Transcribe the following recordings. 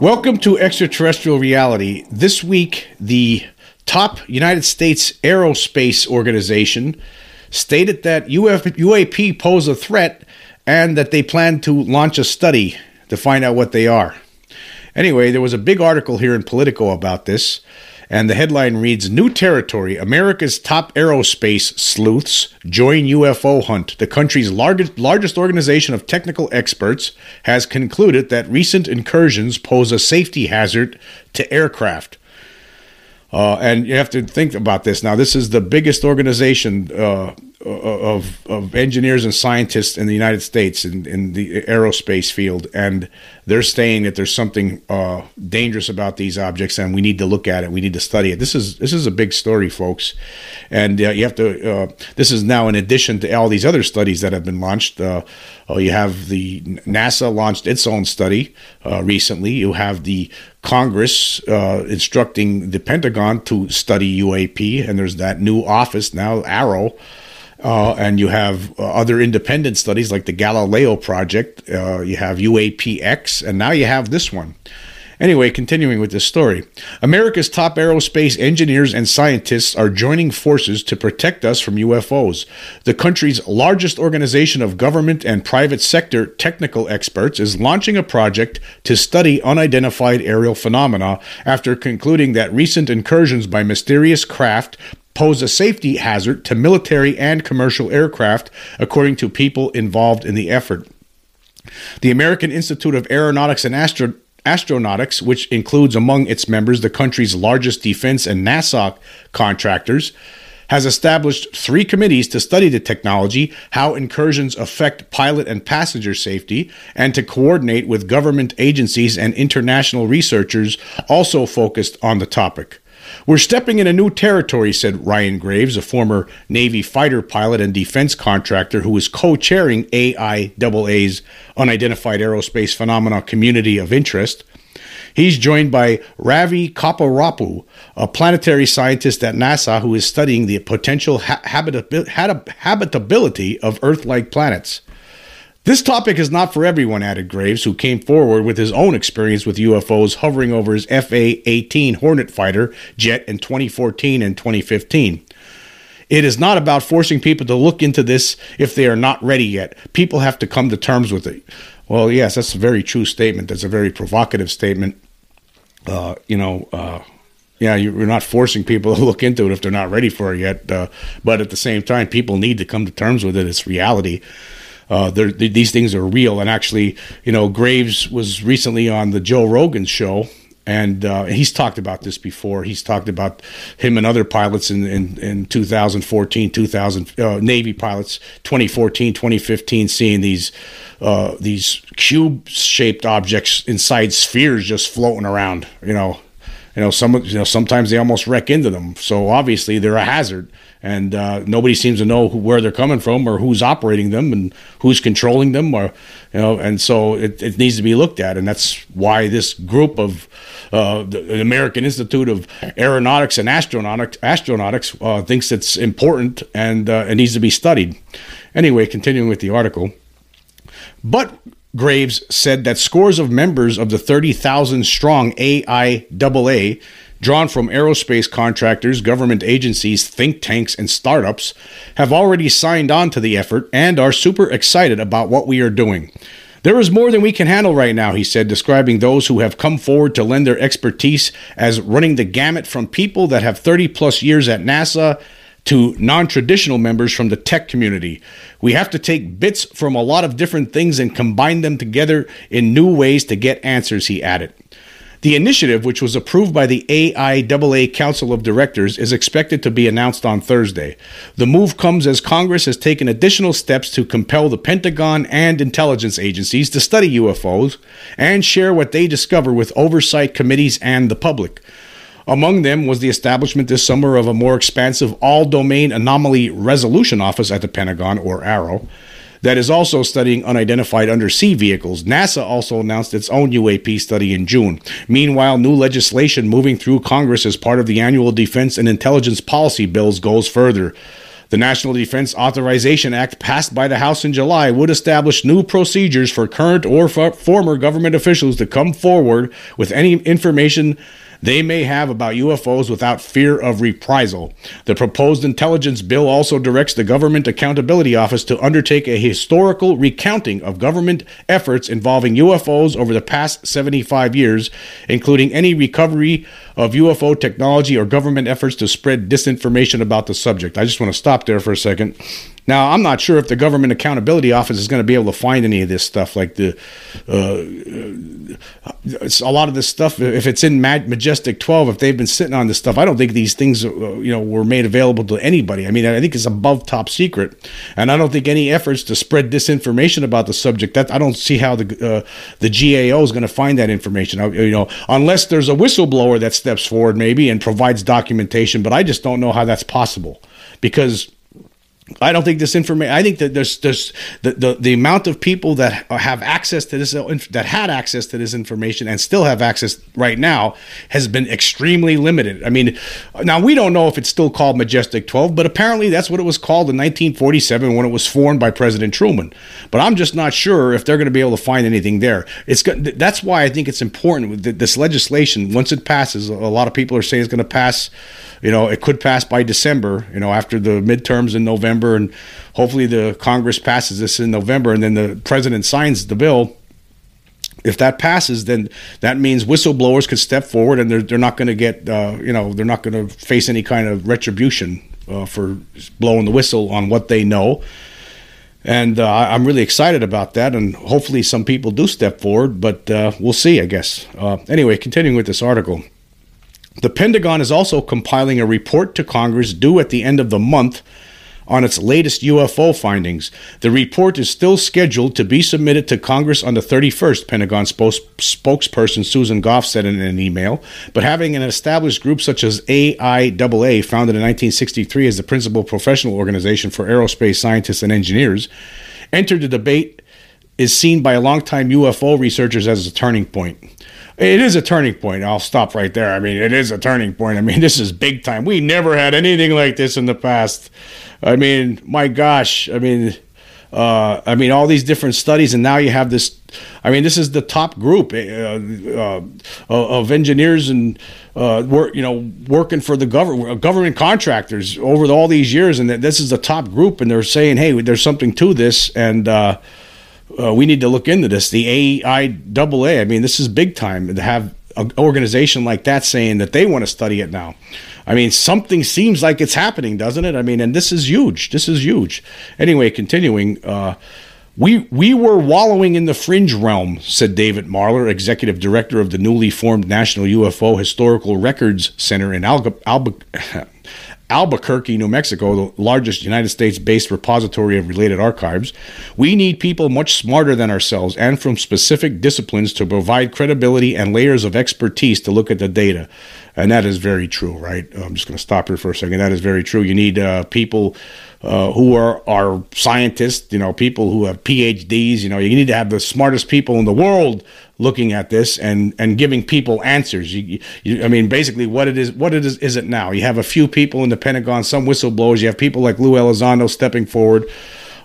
Welcome to Extraterrestrial Reality. This week, the top United States Aerospace Organization stated that UF, UAP pose a threat and that they plan to launch a study to find out what they are. Anyway, there was a big article here in Politico about this, and the headline reads New Territory America's top aerospace sleuths join UFO hunt. The country's largest, largest organization of technical experts has concluded that recent incursions pose a safety hazard to aircraft. Uh, and you have to think about this now. This is the biggest organization uh, of, of engineers and scientists in the United States in, in the aerospace field, and they're saying that there's something uh, dangerous about these objects, and we need to look at it. We need to study it. This is this is a big story, folks, and uh, you have to. Uh, this is now in addition to all these other studies that have been launched. Uh, uh, you have the NASA launched its own study uh, recently. You have the Congress instructing the Pentagon to study UAP, and there's that new office now, AARO uh, and you have uh, other independent studies like the Galileo Project. Uh, you have UAPX, and now you have this one. Anyway, continuing with this story America's top aerospace engineers and scientists are joining forces to protect us from UFOs. The country's largest organization of government and private sector technical experts is launching a project to study unidentified aerial phenomena after concluding that recent incursions by mysterious craft pose a safety hazard to military and commercial aircraft, according to people involved in the effort. The American Institute of Aeronautics and Astro- Astronautics, which includes among its members the country's largest defense and NASA contractors, has established three committees to study the technology, how incursions affect pilot and passenger safety, and to coordinate with government agencies and international researchers also focused on the topic. We're stepping in a new territory, said Ryan Graves, a former Navy fighter pilot and defense contractor who is co chairing AIAA's Unidentified Aerospace Phenomena Community of Interest. He's joined by Ravi Kopparapu, a planetary scientist at NASA who is studying the potential ha- habitability of Earth like planets. This topic is not for everyone, added Graves, who came forward with his own experience with UFOs hovering over his FA 18 Hornet fighter jet in 2014 and 2015. It is not about forcing people to look into this if they are not ready yet. People have to come to terms with it. Well, yes, that's a very true statement. That's a very provocative statement. Uh, you know, uh, yeah, you're not forcing people to look into it if they're not ready for it yet. Uh, but at the same time, people need to come to terms with it. It's reality uh, these things are real. And actually, you know, Graves was recently on the Joe Rogan show. And uh, he's talked about this before. He's talked about him and other pilots in, in, in 2014, 2000, uh, Navy pilots, 2014, 2015, seeing these uh, these cube shaped objects inside spheres just floating around. You know, you know, some you know sometimes they almost wreck into them. So obviously they're a hazard and uh, nobody seems to know who, where they're coming from or who's operating them and who's controlling them or you know and so it, it needs to be looked at. And that's why this group of uh, the American Institute of Aeronautics and Astronautics astronautics uh, thinks it's important and uh, it needs to be studied. Anyway continuing with the article. But Graves said that scores of members of the 30,000 strong AIAA drawn from aerospace contractors, government agencies, think tanks, and startups, have already signed on to the effort and are super excited about what we are doing. There is more than we can handle right now, he said, describing those who have come forward to lend their expertise as running the gamut from people that have 30 plus years at NASA to non traditional members from the tech community. We have to take bits from a lot of different things and combine them together in new ways to get answers, he added. The initiative, which was approved by the AIAA Council of Directors, is expected to be announced on Thursday. The move comes as Congress has taken additional steps to compel the Pentagon and intelligence agencies to study UFOs and share what they discover with oversight committees and the public. Among them was the establishment this summer of a more expansive all domain anomaly resolution office at the Pentagon, or AARO that is also studying unidentified undersea vehicles. NASA also announced its own UAP study in June. Meanwhile, new legislation moving through Congress as part of the annual defense and intelligence policy bills goes further. The National Defense Authorization Act, passed by the House in July, would establish new procedures for current or former government officials to come forward with any information they may have about UFOs without fear of reprisal. The proposed intelligence bill also directs the Government Accountability Office to undertake a historical recounting of government efforts involving UFOs over the past 75 years, including any recovery of UFO technology or government efforts to spread disinformation about the subject. I just want to stop there for a second. Now, I'm not sure if the Government Accountability Office is going to be able to find any of this stuff, like the uh, a lot of this stuff. If it's in Majestic 12, if they've been sitting on this stuff, I don't think these things, uh, you know, were made available to anybody. I mean, I think it's above top secret, and I don't think any efforts to spread disinformation about the subject. That I don't see how the uh, the GAO is going to find that information. You know, unless there's a whistleblower that steps forward, maybe, and provides documentation. But I just don't know how that's possible because I don't think this information. I think that there's there's the, the the amount of people that have access to this that had access to this information and still have access right now has been extremely limited. I mean, now we don't know if it's still called Majestic 12, but apparently that's what it was called in 1947 when it was formed by President Truman. But I'm just not sure if they're going to be able to find anything there. It's that's why I think it's important that this legislation once it passes. A lot of people are saying it's going to pass you know, it could pass by December, you know, after the midterms in November, and hopefully the Congress passes this in November, and then the president signs the bill. If that passes, then that means whistleblowers could step forward, and they're they're not going to get, uh, you know, they're not going to face any kind of retribution uh, for blowing the whistle on what they know. And uh, I'm really excited about that, and hopefully some people do step forward, but uh, we'll see, I guess. Uh, anyway, continuing with this article. The Pentagon is also compiling a report to Congress due at the end of the month on its latest UFO findings. The report is still scheduled to be submitted to Congress on the 31st, Pentagon spokesperson Susan Gough said in an email. But having an established group such as AIAA, founded in 1963 as the principal professional organization for aerospace scientists and engineers, entered the debate is seen by longtime UFO researchers as a turning point. It is a turning point. I'll stop right there. I mean, it is a turning point. I mean, this is big time. We never had anything like this in the past. I mean, my gosh. I mean, uh, I mean, all these different studies, and now you have this. I mean, this is the top group uh, uh, of engineers and uh, work, you know, working for the government, government contractors over all these years, and this is the top group, and they're saying, "Hey, there's something to this," and uh, we need to look into this. The AIAA, I mean, this is big time to have an organization like that saying that they want to study it now. I mean, something seems like it's happening, doesn't it? I mean, and this is huge. This is huge. Anyway, continuing. Uh, we we were wallowing in the fringe realm, said David Marler, executive director of the newly formed National UFO Historical Records Center in Alba, Alba, Albuquerque, New Mexico, the largest United States based repository of related archives, we need people much smarter than ourselves and from specific disciplines to provide credibility and layers of expertise to look at the data. And that is very true, right? I'm just going to stop here for a second. That is very true. You need uh, people uh, who are, are scientists, you know, people who have PhDs. You know, you need to have the smartest people in the world looking at this and and giving people answers. You, you, I mean, basically, what it is, what it is, is it now? You have a few people in the Pentagon, some whistleblowers. You have people like Lou Elizondo stepping forward.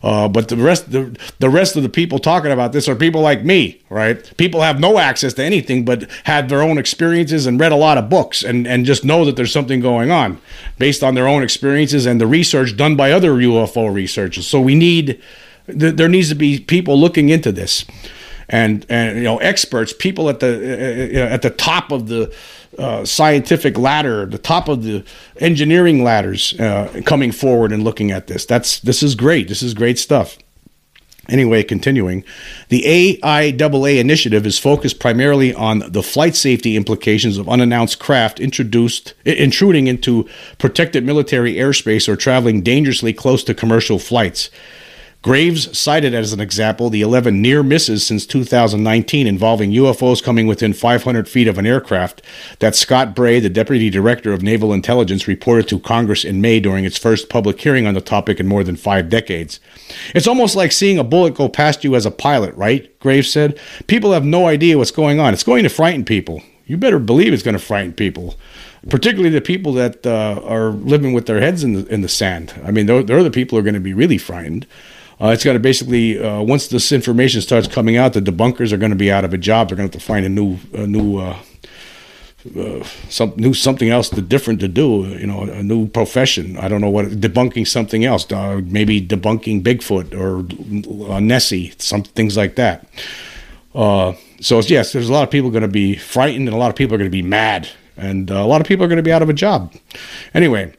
Uh, but the rest, the, the rest of the people talking about this are people like me, right? People have no access to anything, but had their own experiences and read a lot of books, and and just know that there's something going on based on their own experiences and the research done by other UFO researchers. So we need, there needs to be people looking into this and and you know experts, people at the uh, uh, at the top of the uh, scientific ladder, the top of the engineering ladders, uh, coming forward and looking at this. That's this is great. This is great stuff. Anyway, continuing, the AIAA initiative is focused primarily on the flight safety implications of unannounced craft introduced intruding into protected military airspace or traveling dangerously close to commercial flights. Graves cited as an example the 11 near misses since 2019 involving UFOs coming within 500 feet of an aircraft that Scott Bray, the Deputy Director of Naval Intelligence, reported to Congress in May during its first public hearing on the topic in more than five decades. It's almost like seeing a bullet go past you as a pilot, right? Graves said. People have no idea what's going on. It's going to frighten people. You better believe it's going to frighten people. particularly the people that uh, are living with their heads in the in the sand. I mean, they're, they're the people who are going to be really frightened. Uh, to basically uh, once this information starts coming out, the debunkers are going to be out of a job. They're going to have to find a new a new uh, uh, some new something else to, different to do. You know, a new profession. I don't know what debunking something else. Uh, maybe debunking Bigfoot or uh, Nessie. Some things like that. So yes, there's a lot of people going to be frightened, and a lot of people are going to be mad, and a lot of people are going to be out of a job. Anyway.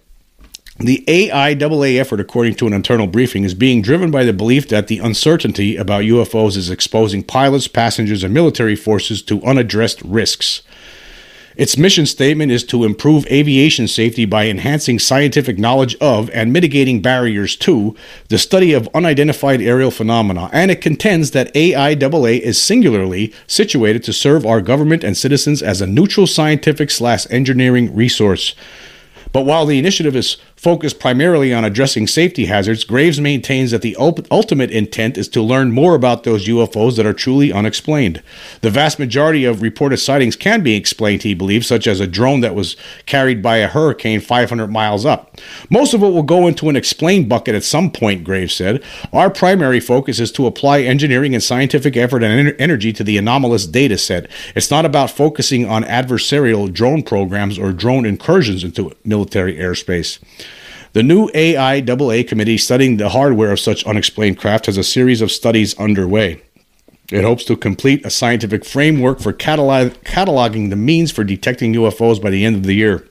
The AIAA effort, according to an internal briefing, is being driven by the belief that the uncertainty about UFOs is exposing pilots, passengers, and military forces to unaddressed risks. Its mission statement is to improve aviation safety by enhancing scientific knowledge of and mitigating barriers to the study of unidentified aerial phenomena, and it contends that AIAA is singularly situated to serve our government and citizens as a neutral scientific slash engineering resource. But while the initiative is focused primarily on addressing safety hazards, Graves maintains that the ultimate intent is to learn more about those UFOs that are truly unexplained. The vast majority of reported sightings can be explained, he believes, such as a drone that was carried by a hurricane 500 miles up. Most of it will go into an explained bucket at some point, Graves said. Our primary focus is to apply engineering and scientific effort and energy to the anomalous data set. It's not about focusing on adversarial drone programs or drone incursions into military airspace. The new AIAA committee studying the hardware of such unexplained craft has a series of studies underway. It hopes to complete a scientific framework for catalog- cataloging the means for detecting UFOs by the end of the year.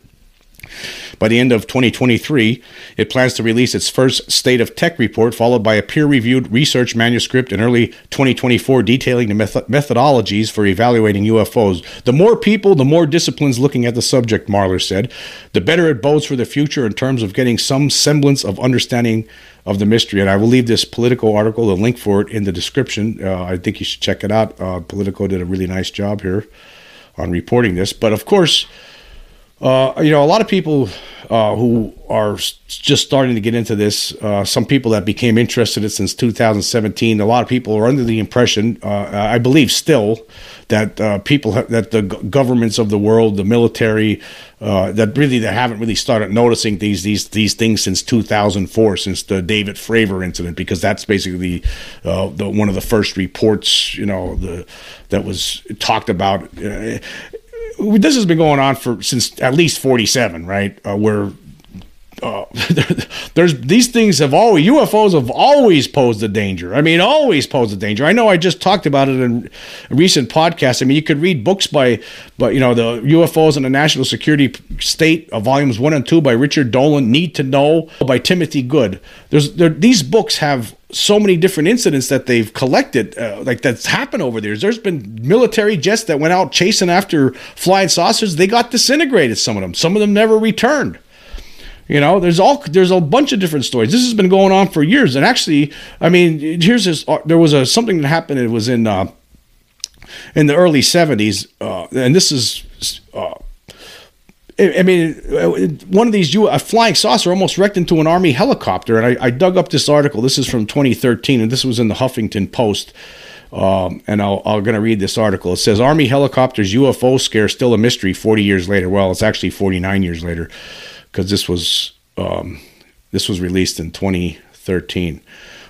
By the end of 2023, it plans to release its first State of Tech report, followed by a peer reviewed research manuscript in early 2024 detailing the method- methodologies for evaluating UFOs. The more people, the more disciplines looking at the subject, Marler said, the better it bodes for the future in terms of getting some semblance of understanding of the mystery. And I will leave this Politico article, the link for it, in the description. Uh, I think you should check it out. Uh, Politico did a really nice job here on reporting this. But of course, uh, you know, a lot of people uh, who are just starting to get into this, uh, some people that became interested in it since 2017, a lot of people are under the impression, uh, I believe still, that uh, people, ha- that the governments of the world, the military, uh, that really they haven't really started noticing these these these things since 2004, since the David Fravor incident, because that's basically the, the one of the first reports, you know, the that was talked about this has been going on for since at least 47 right uh, where uh, there's these things have always UFOs have always posed a danger. I mean, always posed a danger. I know I just talked about it in a recent podcast. I mean, you could read books by, but you know, the UFOs and the National Security State, uh, volumes one and two by Richard Dolan, Need to Know by Timothy Good. There's there, these books have so many different incidents that they've collected, uh, like that's happened over there. There's been military jets that went out chasing after flying saucers. They got disintegrated. Some of them. Some of them never returned. You know, there's all there's a bunch of different stories. This has been going on for years, and actually, I mean, here's this. Uh, there was a something that happened. It was in uh, in the early '70s, uh, and this is. Uh, I mean, one of these a flying saucer almost wrecked into an army helicopter, and I, I dug up this article. This is from 2013, and this was in the Huffington Post. Um, and I'll, I'm going to read this article. It says Army helicopters UFO scare still a mystery 40 years later. Well, it's actually 49 years later because this was um, this was released in 2013.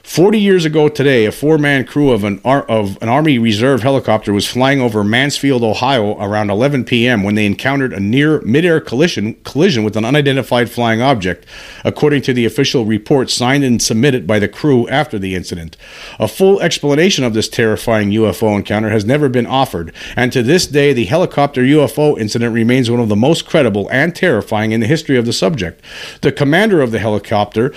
40 years ago today, a four-man crew of an Ar- of an Army Reserve helicopter was flying over Mansfield, Ohio, around 11 p.m. when they encountered a near midair collision collision with an unidentified flying object, according to the official report signed and submitted by the crew after the incident. A full explanation of this terrifying UFO encounter has never been offered, and to this day, the helicopter UFO incident remains one of the most credible and terrifying in the history of the subject. The commander of the helicopter.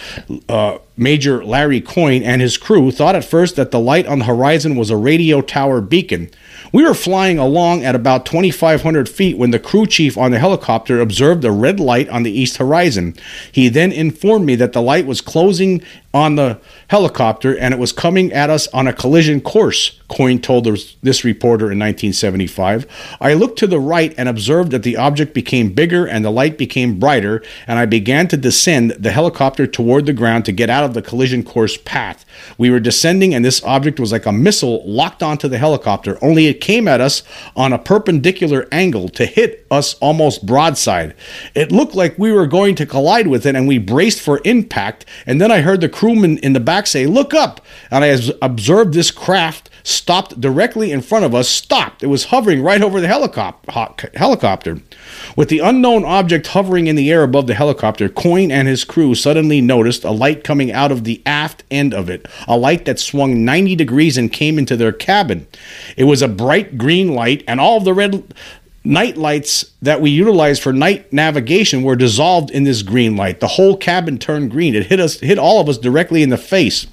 Uh, Major Larry Coyne and his crew thought at first that the light on the horizon was a radio tower beacon. We were flying along at about 2,500 feet when the crew chief on the helicopter observed a red light on the east horizon. He then informed me that the light was closing on the helicopter and it was coming at us on a collision course, Coyne told this reporter in 1975. I looked to the right and observed that the object became bigger and the light became brighter, and I began to descend the helicopter toward the ground to get out of the collision course path. We were descending, and this object was like a missile locked onto the helicopter, only it came at us on a perpendicular angle to hit us almost broadside. It looked like we were going to collide with it, and we braced for impact, and then I heard the crewman in the back say, Look up! And I observed this craft stopped directly in front of us, stopped. It was hovering right over the helicopter. With the unknown object hovering in the air above the helicopter, Coyne and his crew suddenly noticed a light coming out of the aft end of it, a light that swung 90 degrees and came into their cabin. It was a bright green light, and all the red night lights that we utilize for night navigation were dissolved in this green light. The whole cabin turned green. It hit us, hit all of us directly in the face.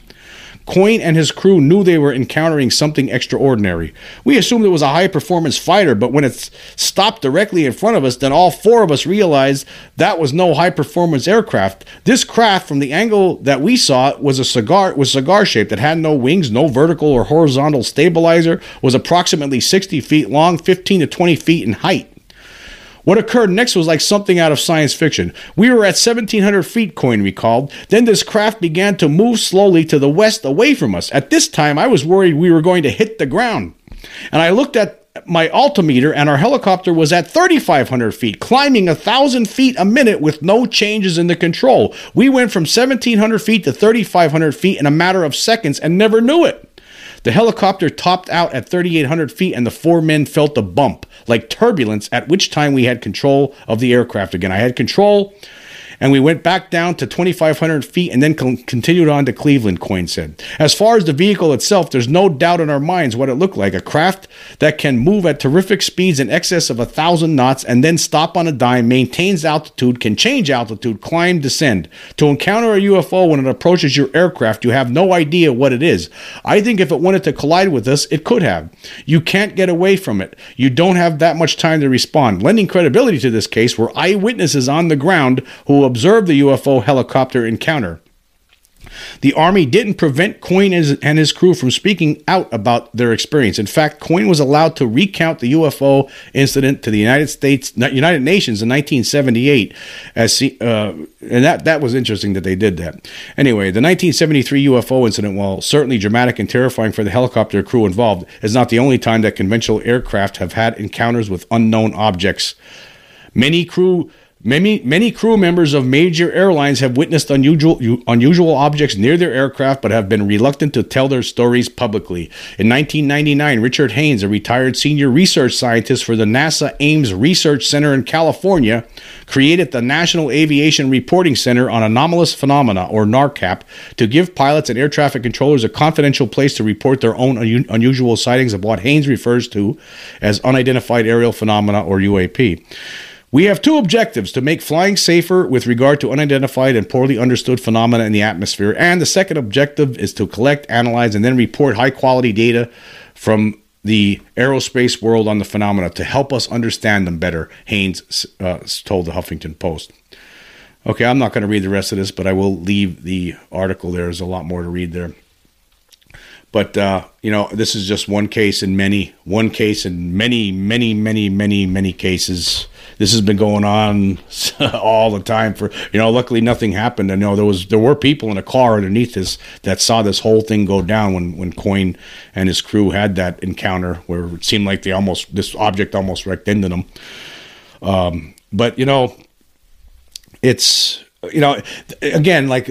Coyne and his crew knew they were encountering something extraordinary. We assumed it was a high performance fighter, but when it stopped directly in front of us, then all four of us realized that was no high performance aircraft. This craft, from the angle that we saw was a cigar was cigar shaped. It had no wings, no vertical or horizontal stabilizer, was approximately 60 feet long, 15 to 20 feet in height. What occurred next was like something out of science fiction. We were at 1700 feet, Coyne recalled. Then this craft began to move slowly to the west away from us. At this time, I was worried we were going to hit the ground. And I looked at my altimeter, and our helicopter was at 3,500 feet, climbing a thousand feet a minute with no changes in the control. We went from 1,700 feet to 3,500 feet in a matter of seconds and never knew it. The helicopter topped out at 3,800 feet, and the four men felt a bump, like turbulence, at which time we had control of the aircraft again. I had control and we went back down to 2,500 feet and then con- continued on to Cleveland, Coyne said. As far as the vehicle itself, there's no doubt in our minds what it looked like a craft that can move at terrific speeds in excess of a thousand knots and then stop on a dime, maintains altitude, can change altitude, climb, descend. To encounter a UFO when it approaches your aircraft, you have no idea what it is. I think if it wanted to collide with us, it could have. You can't get away from it. You don't have that much time to respond. Lending credibility to this case were eyewitnesses on the ground who observed the UFO helicopter encounter. The Army didn't prevent Coyne and his crew from speaking out about their experience. In fact, Coyne was allowed to recount the UFO incident to the United States, United Nations in 1978, as uh, and that that was interesting that they did that. Anyway, the 1973 UFO incident, while certainly dramatic and terrifying for the helicopter crew involved, is not the only time that conventional aircraft have had encounters with unknown objects. Many crew Many, many crew members of major airlines have witnessed unusual, unusual objects near their aircraft but have been reluctant to tell their stories publicly. In 1999, Richard Haines, a retired senior research scientist for the NASA Ames Research Center in California, created the National Aviation Reporting Center on Anomalous Phenomena, or NARCAP, to give pilots and air traffic controllers a confidential place to report their own un- unusual sightings of what Haines refers to as unidentified aerial phenomena, or UAP. We have two objectives to make flying safer with regard to unidentified and poorly understood phenomena in the atmosphere. And the second objective is to collect, analyze, and then report high quality data from the aerospace world on the phenomena to help us understand them better, Haines uh, told the Huffington Post. Okay, I'm not going to read the rest of this, but I will leave the article there. There's a lot more to read there. But uh, you know, this is just one case in many, one case in many, many, many, many, many cases. This has been going on all the time. For you know, luckily nothing happened. I know there was there were people in a car underneath this that saw this whole thing go down when when Coyne and his crew had that encounter where it seemed like they almost this object almost wrecked into them. Um, but you know, it's you know, again, like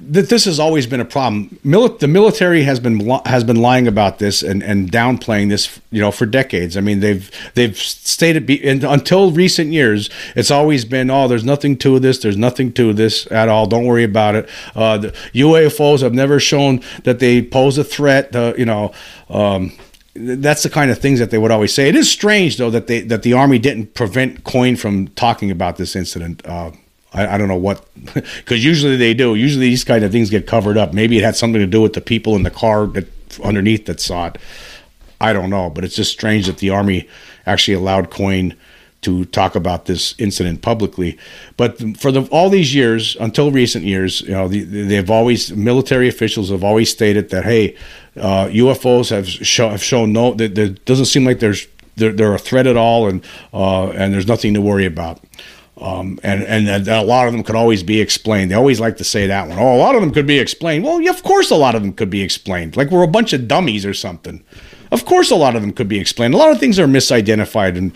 this has always been a problem. Mil- the military has been has been lying about this and, and downplaying this, you know, for decades. I mean, they've they've stated be- until recent years, it's always been, oh, there's nothing to this, there's nothing to this at all. Don't worry about it. Uh, the UFOs have never shown that they pose a threat. Uh, you know. Um, that's the kind of things that they would always say. It is strange, though, that they that the army didn't prevent Coyne from talking about this incident. Uh, I, I don't know what, because usually they do. Usually these kind of things get covered up. Maybe it had something to do with the people in the car that underneath that saw it. I don't know, but it's just strange that the army actually allowed Coyne to talk about this incident publicly. But for the, all these years, until recent years, you know, the, they've always military officials have always stated that hey, uh, UFOs have, show, have shown no. That there doesn't seem like there's they're, they're a threat at all, and uh, and there's nothing to worry about. Um, and and a lot of them could always be explained. They always like to say that one. Oh, a lot of them could be explained. Well, yeah, of course, a lot of them could be explained. Like we're a bunch of dummies or something. Of course, a lot of them could be explained. A lot of things are misidentified, and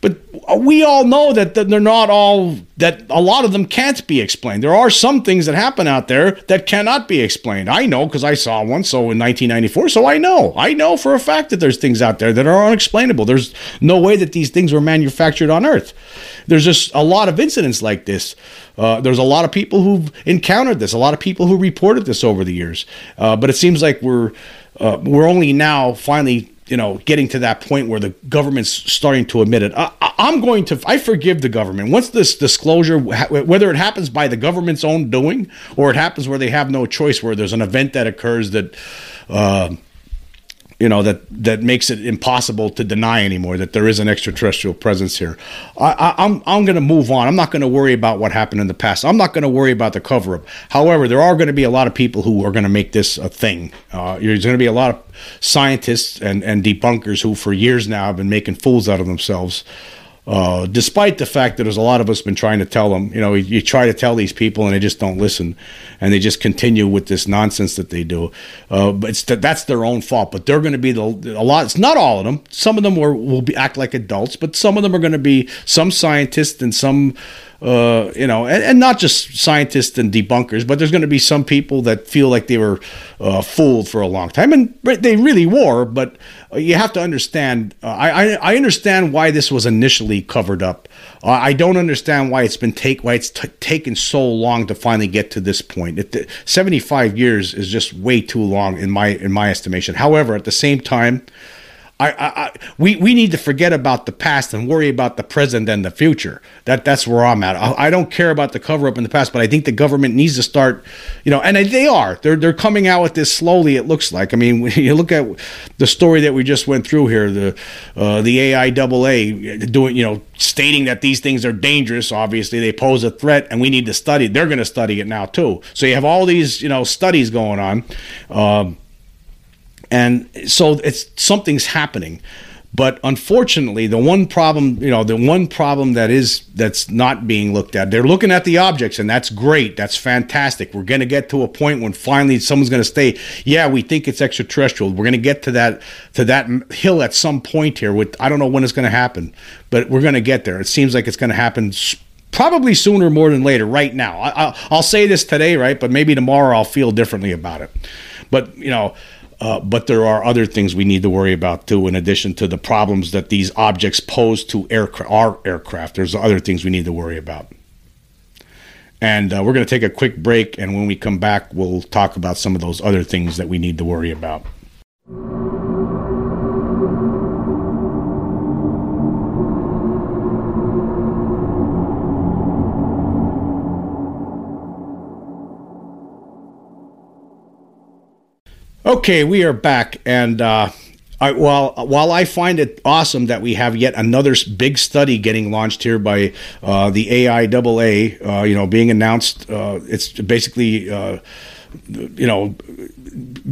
but we all know that they're not all. That a lot of them can't be explained. There are some things that happen out there that cannot be explained. I know because I saw one. So in 1994, so I know. I know for a fact that there's things out there that are unexplainable. There's no way that these things were manufactured on Earth. There's just a lot of incidents like this. Uh, there's a lot of people who've encountered this. A lot of people who reported this over the years. Uh, but it seems like we're uh, we're only now finally you know getting to that point where the government's starting to admit it I, am going to i forgive the government once this disclosure whether it happens by the government's own doing or it happens where they have no choice where there's an event that occurs that uh, you know that that makes it impossible to deny anymore that there is an extraterrestrial presence here. I, am I'm, I'm going to move on. I'm not going to worry about what happened in the past. I'm not going to worry about the cover up. However, there are going to be a lot of people who are going to make this a thing. Uh, there's going to be a lot of scientists and and debunkers who for years now have been making fools out of themselves uh, despite the fact that there's a lot of us been trying to tell them, you know, you, try to tell these people and they just don't listen, and they just continue with this nonsense that they do. Uh, but it's th- that's their own fault. But they're going to be the a lot. It's not all of them. Some of them will, will be act like adults, but some of them are going to be some scientists and some uh, you know, and, and, not just scientists and debunkers, but there's going to be some people that feel like they were uh, fooled for a long time, and they really were. But you have to understand. Uh, I, I understand why this was initially covered up. Uh, I don't understand why it's been take why it's t- taken so long to finally get to this point. It, 75 years is just way too long in my in my estimation. However, at the same time. I, I, we, we need to forget about the past and worry about the present and the future. That that's where I'm at. I, I don't care about the cover up in the past, but I think the government needs to start, you know, and they are. They're they're coming out with this slowly. It looks like. I mean, when you look at the story that we just went through here, the uh, the AIAA doing, you know, stating that these things are dangerous. Obviously, they pose a threat, and we need to study. They're going to study it now too. So you have all these, you know, studies going on. Um, and so it's something's happening. But unfortunately the one problem you know the one problem that is that's not being looked at they're looking at the objects and that's great. That's fantastic. We're going to get to a point when finally someone's going to say yeah we think it's extraterrestrial. We're going to get to that to that hill at some point here with i don't know when it's going to happen but we're going to get there. It seems like it's going to happen probably sooner more than later right now. I, will say this today right but maybe tomorrow i'll feel differently about it. But you know uh, but there are other things we need to worry about too, in addition to the problems that these objects pose to aircraft, our aircraft. There's other things we need to worry about. And uh, we're going to take a quick break, and when we come back, we'll talk about some of those other things that we need to worry about. Okay, we are back, and uh, I, while while I find it awesome that we have yet another big study getting launched here by uh, the AIAA, uh, you know, being announced, uh, it's basically uh, you know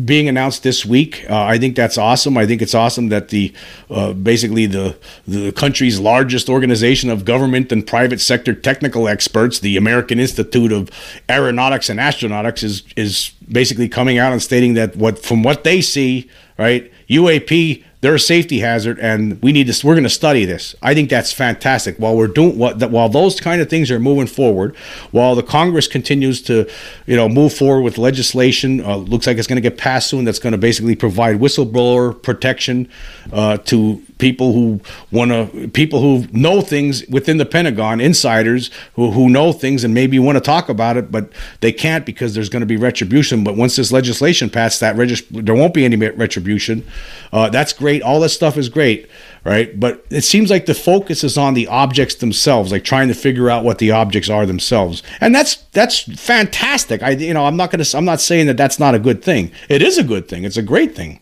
being announced this week. Uh, I think that's awesome. I think it's awesome that the uh, basically the the country's largest organization of government and private sector technical experts, the American Institute of Aeronautics and Astronautics, is is basically coming out and stating that what from what they see, right, UAP they're a safety hazard, and we need to. We're going to study this. I think that's fantastic. While we're doing what, that, while those kind of things are moving forward, while the Congress continues to, you know, move forward with legislation, uh, looks like it's going to get passed soon. That's going to basically provide whistleblower protection uh, to people who want to people who know things within the Pentagon, insiders who, who know things and maybe want to talk about it, but they can't because there's going to be retribution. But once this legislation passed, that regis- there won't be any retribution. Uh, that's great. All this stuff is great, right? But it seems like the focus is on the objects themselves, like trying to figure out what the objects are themselves, and that's that's fantastic. I you know I'm not gonna I'm not saying that that's not a good thing. It is a good thing. It's a great thing.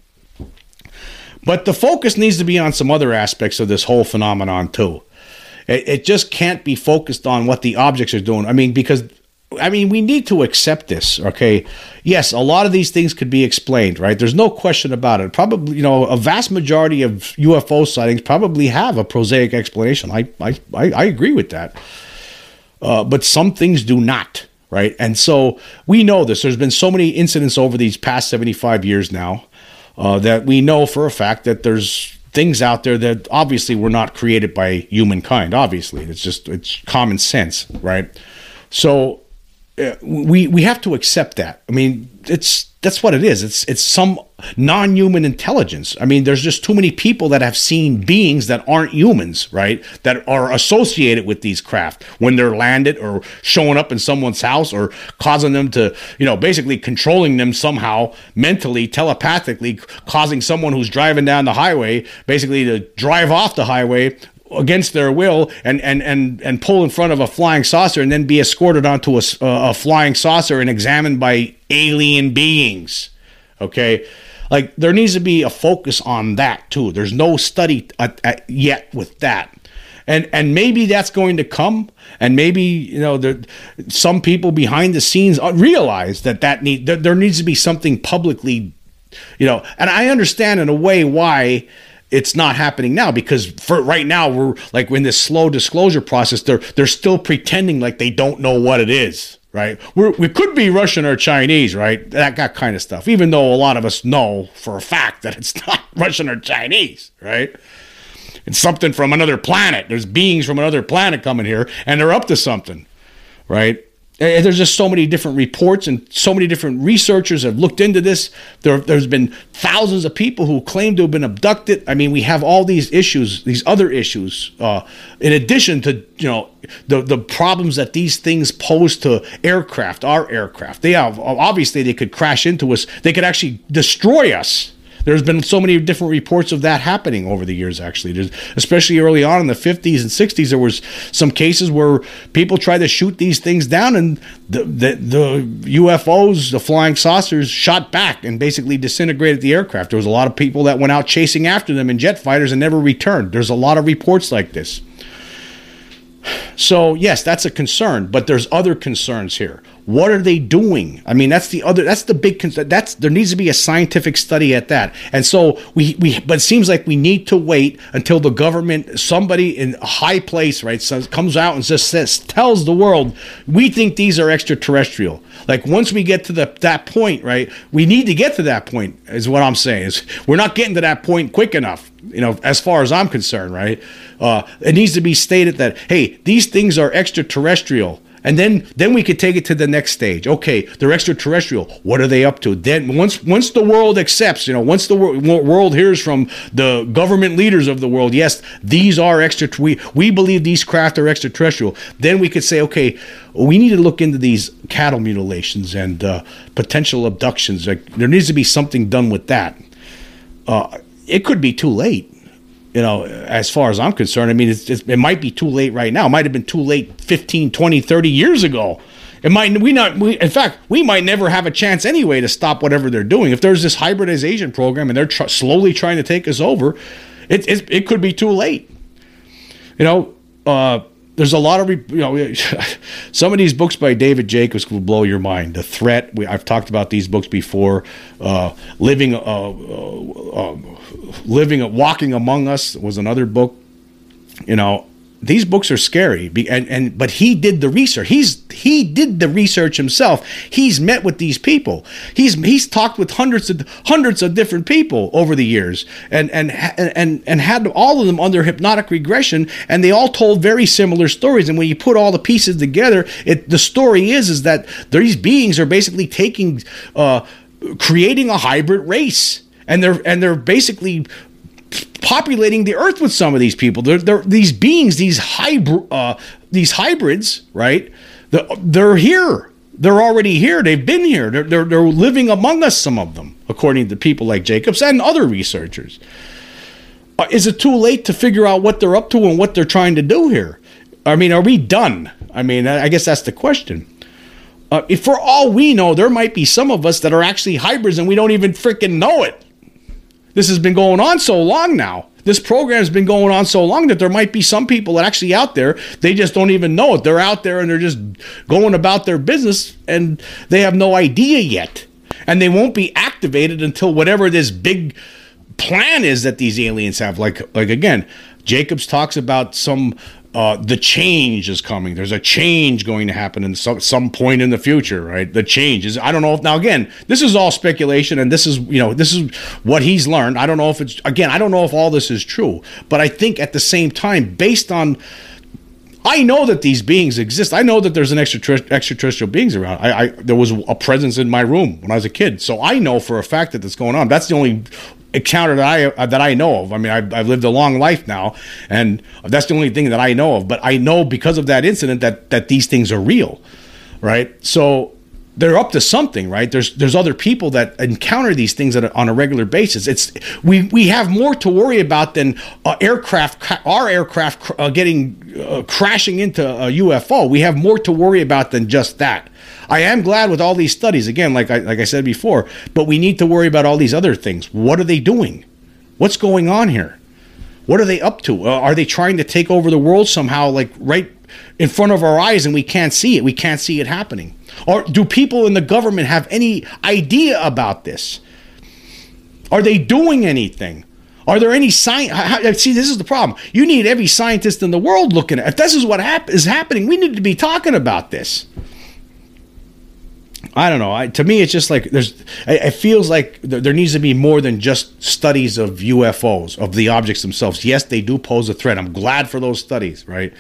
But the focus needs to be on some other aspects of this whole phenomenon too. It, it just can't be focused on what the objects are doing. I mean, because I mean, we need to accept this, okay? Yes, a lot of these things could be explained, right? There's no question about it. Probably, you know, a vast majority of UFO sightings probably have a prosaic explanation. I, I, I, agree with that. Uh, but some things do not, right? And so we know this. There's been so many incidents over these past 75 years now uh, that we know for a fact that there's things out there that obviously were not created by humankind. Obviously, it's just it's common sense, right? So we we have to accept that. I mean, it's that's what it is. It's it's some non-human intelligence. I mean, there's just too many people that have seen beings that aren't humans, right? That are associated with these craft when they're landed or showing up in someone's house or causing them to, you know, basically controlling them somehow mentally, telepathically, causing someone who's driving down the highway basically to drive off the highway against their will and, and, and, and pull in front of a flying saucer and then be escorted onto a, a flying saucer and examined by alien beings. Okay. Like there needs to be a focus on that too. There's no study at, at, yet with that. And, and maybe that's going to come and maybe you know there, some people behind the scenes uh, realize that that need that there needs to be something publicly you know and i understand in a way why it's not happening now because for right now we're like in this slow disclosure process. They're they're still pretending like they don't know what it is right? We're, we could be russian or chinese right? That, that kind of stuff even though a lot of us know for a fact that it's not russian or chinese right? It's something from another planet. There's beings from another planet coming here and they're up to something right there's just so many different reports and so many different researchers have looked into this. There, has been thousands of people who claim to have been abducted. I mean, we have all these issues, these other issues, uh, in addition to you know the the problems that these things pose to aircraft, our aircraft. They have obviously they could crash into us. They could actually destroy us there's been so many different reports of that happening over the years. Actually, There's, especially early on in the 50s and 60s, there was some cases where people tried to shoot these things down, and the, the, the UFOs, the flying saucers, shot back and basically disintegrated the aircraft. There was a lot of people that went out chasing after them in jet fighters and never returned. There's a lot of reports like this. So yes, that's a concern, but there's other concerns here. What are they doing? I mean, that's the other. That's the big. That's there needs to be a scientific study at that. And so we we. But it seems like we need to wait until the government, somebody in a high place, right, comes out and just says, tells the world, we think these are extraterrestrial. Like once we get to the that point, right, we need to get to that point. Is what I'm saying. Is we're not getting to that point quick enough. You know, as far as I'm concerned, right. Uh, it needs to be stated that hey, these things are extraterrestrial and then then we could take it to the next stage. Okay they're extraterrestrial what are they up to? Then once once the world accepts you know once the wor- world hears from the government leaders of the world yes these are extra we, we believe these craft are extraterrestrial then we could say okay we need to look into these cattle mutilations and uh, potential abductions. Like, there needs to be something done with that. Uh, it could be too late you know, as far as I'm concerned, I mean, it's, it's, it might be too late right now. It might have been too late 15, 20, 30 years ago. It might we not we, in fact we might never have a chance anyway to stop whatever they're doing. If there's this hybridization program and they're tr- slowly trying to take us over, it, it, it could be too late. You know, uh, there's a lot of you know some of these books by David Jacobs will blow your mind. The Threat. We, I've talked about these books before. Uh, living, uh, uh, um, living, walking among us was another book. You know, these books are scary and, and but he did the research. He's he did the research himself. He's met with these people. He's he's talked with hundreds of hundreds of different people over the years and and and and had all of them under hypnotic regression and they all told very similar stories. And when you put all the pieces together it the story is is that these beings are basically taking uh creating a hybrid race. And they're and they're basically populating the earth with some of these people. They're, they're these beings, these hybrid, uh, these hybrids, right? They're, they're here. They're already here. They've been here. They're, they're, they're living among us, some of them, according to people like Jacobs and other researchers. Uh, is it too late to figure out what they're up to and what they're trying to do here? I mean, are we done? I mean, I guess that's the question. Uh, if for all we know, there might be some of us that are actually hybrids and we don't even freaking know it. This has been going on so long now. This program's been going on so long that there might be some people that actually out there, they just don't even know it. They're out there and they're just going about their business and they have no idea yet. And they won't be activated until whatever this big plan is that these aliens have. Like like again, Jacobs talks about some uh, the change is coming. There's a change going to happen in some, some point in the future, right? The change is, I don't know if, now again, this is all speculation and this is, you know, this is what he's learned. I don't know if it's, again, I don't know if all this is true, but I think at the same time, based on, I know that these beings exist. I know that there's an extraterrestrial beings around. I, I, there was a presence in my room when I was a kid, so I know for a fact that that's going on. That's the only encounter that I uh, that I know of. I mean, I've, I've, lived a long life now, and that's the only thing that I know of. But I know because of that incident that that these things are real, right? So they're up to something, right? There's there's other people that encounter these things on a regular basis. It's we we have more to worry about than uh, aircraft our aircraft uh, getting uh, crashing into a UFO. We have more to worry about than just that. I am glad with all these studies again, like I like I said before, but we need to worry about all these other things. What are they doing? What's going on here? What are they up to? Uh, are they trying to take over the world somehow, like right in front of our eyes, and we can't see it? We can't see it happening. Or do people in the government have any idea about this? Are they doing anything? Are there any science? See, this is the problem. You need every scientist in the world looking at. If this is what hap- is happening, we need to be talking about this. I don't know. I, to me, it's just like there's. It feels like there needs to be more than just studies of UFOs of the objects themselves. Yes, they do pose a threat. I'm glad for those studies, right?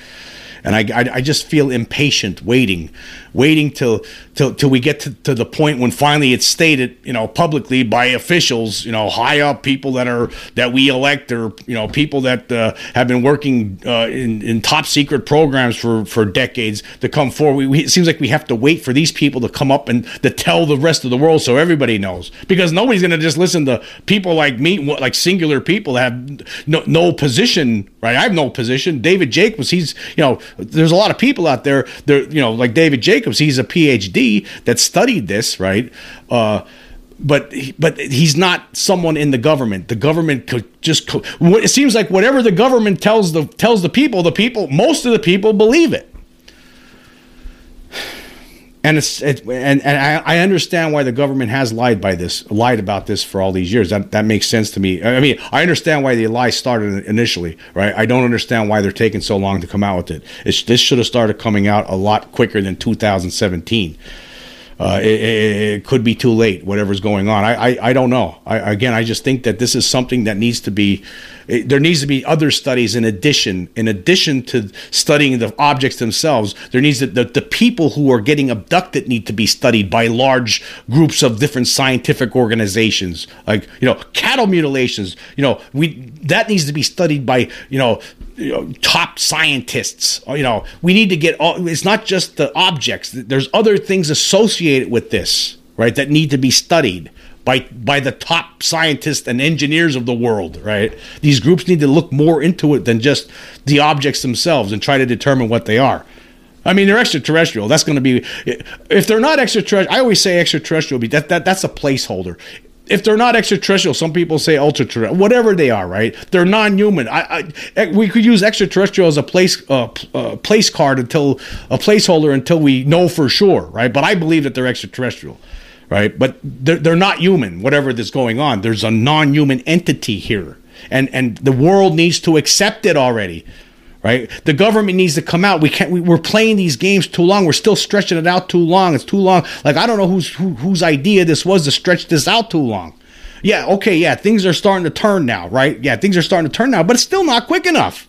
And I, I, I just feel impatient waiting waiting till till till we get to, to the point when finally it's stated, you know, publicly by officials, you know, high up people that are that we elect or you know people that uh, have been working uh, in in top secret programs for for decades to come forward. We, we, it seems like we have to wait for these people to come up and to tell the rest of the world so everybody knows because nobody's going to just listen to people like me, like singular people that have no, no position. Right, I have no position. David Jacobs, he's you know, there's a lot of people out there. There, you know, like David Jacobs. He's a PhD that studied this, right? Uh, but but he's not someone in the government. The government could just. It seems like whatever the government tells the tells the people, the people, most of the people believe it and it's, and and I, I understand why the government has lied by this lied about this for all these years. That that makes sense to me. I mean i understand why the lie started initially right? I don't understand why they're taking so long to come out with it. It's, this should have started coming out a lot quicker than 2017 uh, it, it, could be too late. Whatever's going on, I I, I don't know. I, again, I just think that this is something that needs to be. It, there needs to be other studies in addition. In addition to studying the objects themselves, there needs to, the the people who are getting abducted need to be studied by large groups of different scientific organizations. Like you know, cattle mutilations. You know, we that needs to be studied by you know you know, top scientists. Uh, you know, we need to get all. It's not just the objects. There's other things associated with this, right? That need to be studied by by the top scientists and engineers of the world, right? These groups need to look more into it than just the objects themselves and try to determine what they are. I mean, they're extraterrestrial. That's going to be if they're not extraterrestrial. I always say extraterrestrial. That that that's a placeholder if they're not extraterrestrial, some people say ultra whatever they are, right? They're non-human. I, I, eh, we could use extraterrestrial as a place uh, uh, place card until a placeholder until we know for sure, right? But I believe that they're extraterrestrial, right? But they're, they're not human. Whatever that's going on, there's a non-human entity here, and and the world needs to accept it already right? The government needs to come out. We can't. We, are playing these games too long. We're still stretching it out too long. It's too long. Like I don't know whose who, whose idea this was to stretch this out too long. Yeah, okay, yeah, things are starting to turn now, right? Yeah, things are starting to turn now, but it's still not quick enough.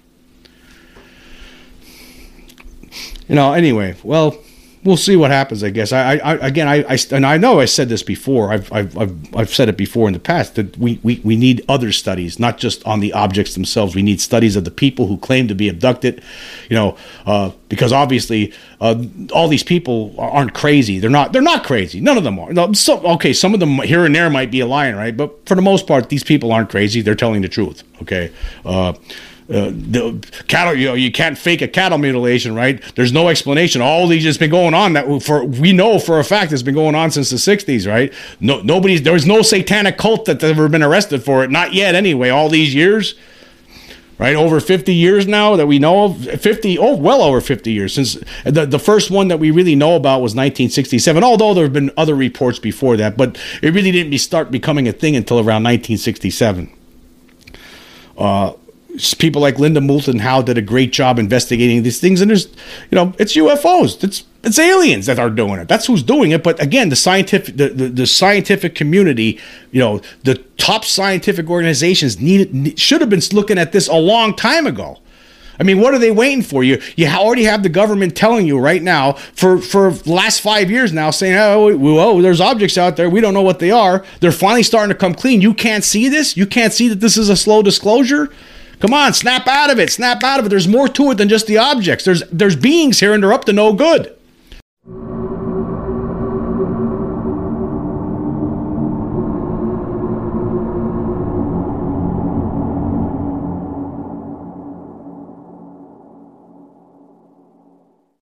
You know. Anyway, well we'll see what happens. I guess. I, I again, I, I, and I know I said this before. I've, I've, I've, I've said it before in the past that we, we, we need other studies, not just on the objects themselves. We need studies of the people who claim to be abducted. You know, uh, because obviously uh, all these people aren't crazy. They're not. They're not crazy. None of them are. No, so, okay, some of them here and there might be a lying, right? But for the most part, these people aren't crazy. They're telling the truth. Okay. Uh, uh, the cattle, you know, you can't fake a cattle mutilation, right? There's no explanation. All these has been going on that for we know for a fact it's been going on since the '60s, right? No, nobody's there was no satanic cult that's ever been arrested for it, not yet, anyway. All these years, right? Over 50 years now that we know of, 50, oh, well over 50 years since the, the first one that we really know about was 1967, although there have been other reports before that, but it really didn't be start becoming a thing until around 1967. Uh, people like Linda Moulton Howe did a great job investigating these things, and there's, you know, it's UFOs. It's it's aliens that are doing it. That's who's doing it. But again, the scientific the, the, the scientific community, you know, the top scientific organizations need should have been looking at this a long time ago. I mean, what are they waiting for? You you already have the government telling you right now for for last five years now saying, oh, whoa, oh, there's objects out there. We don't know what they are. They're finally starting to come clean. You can't see this. You can't see that this is a slow disclosure. Come on, snap out of it. Snap out of it. There's more to it than just the objects. There's there's beings here and they're up to no good.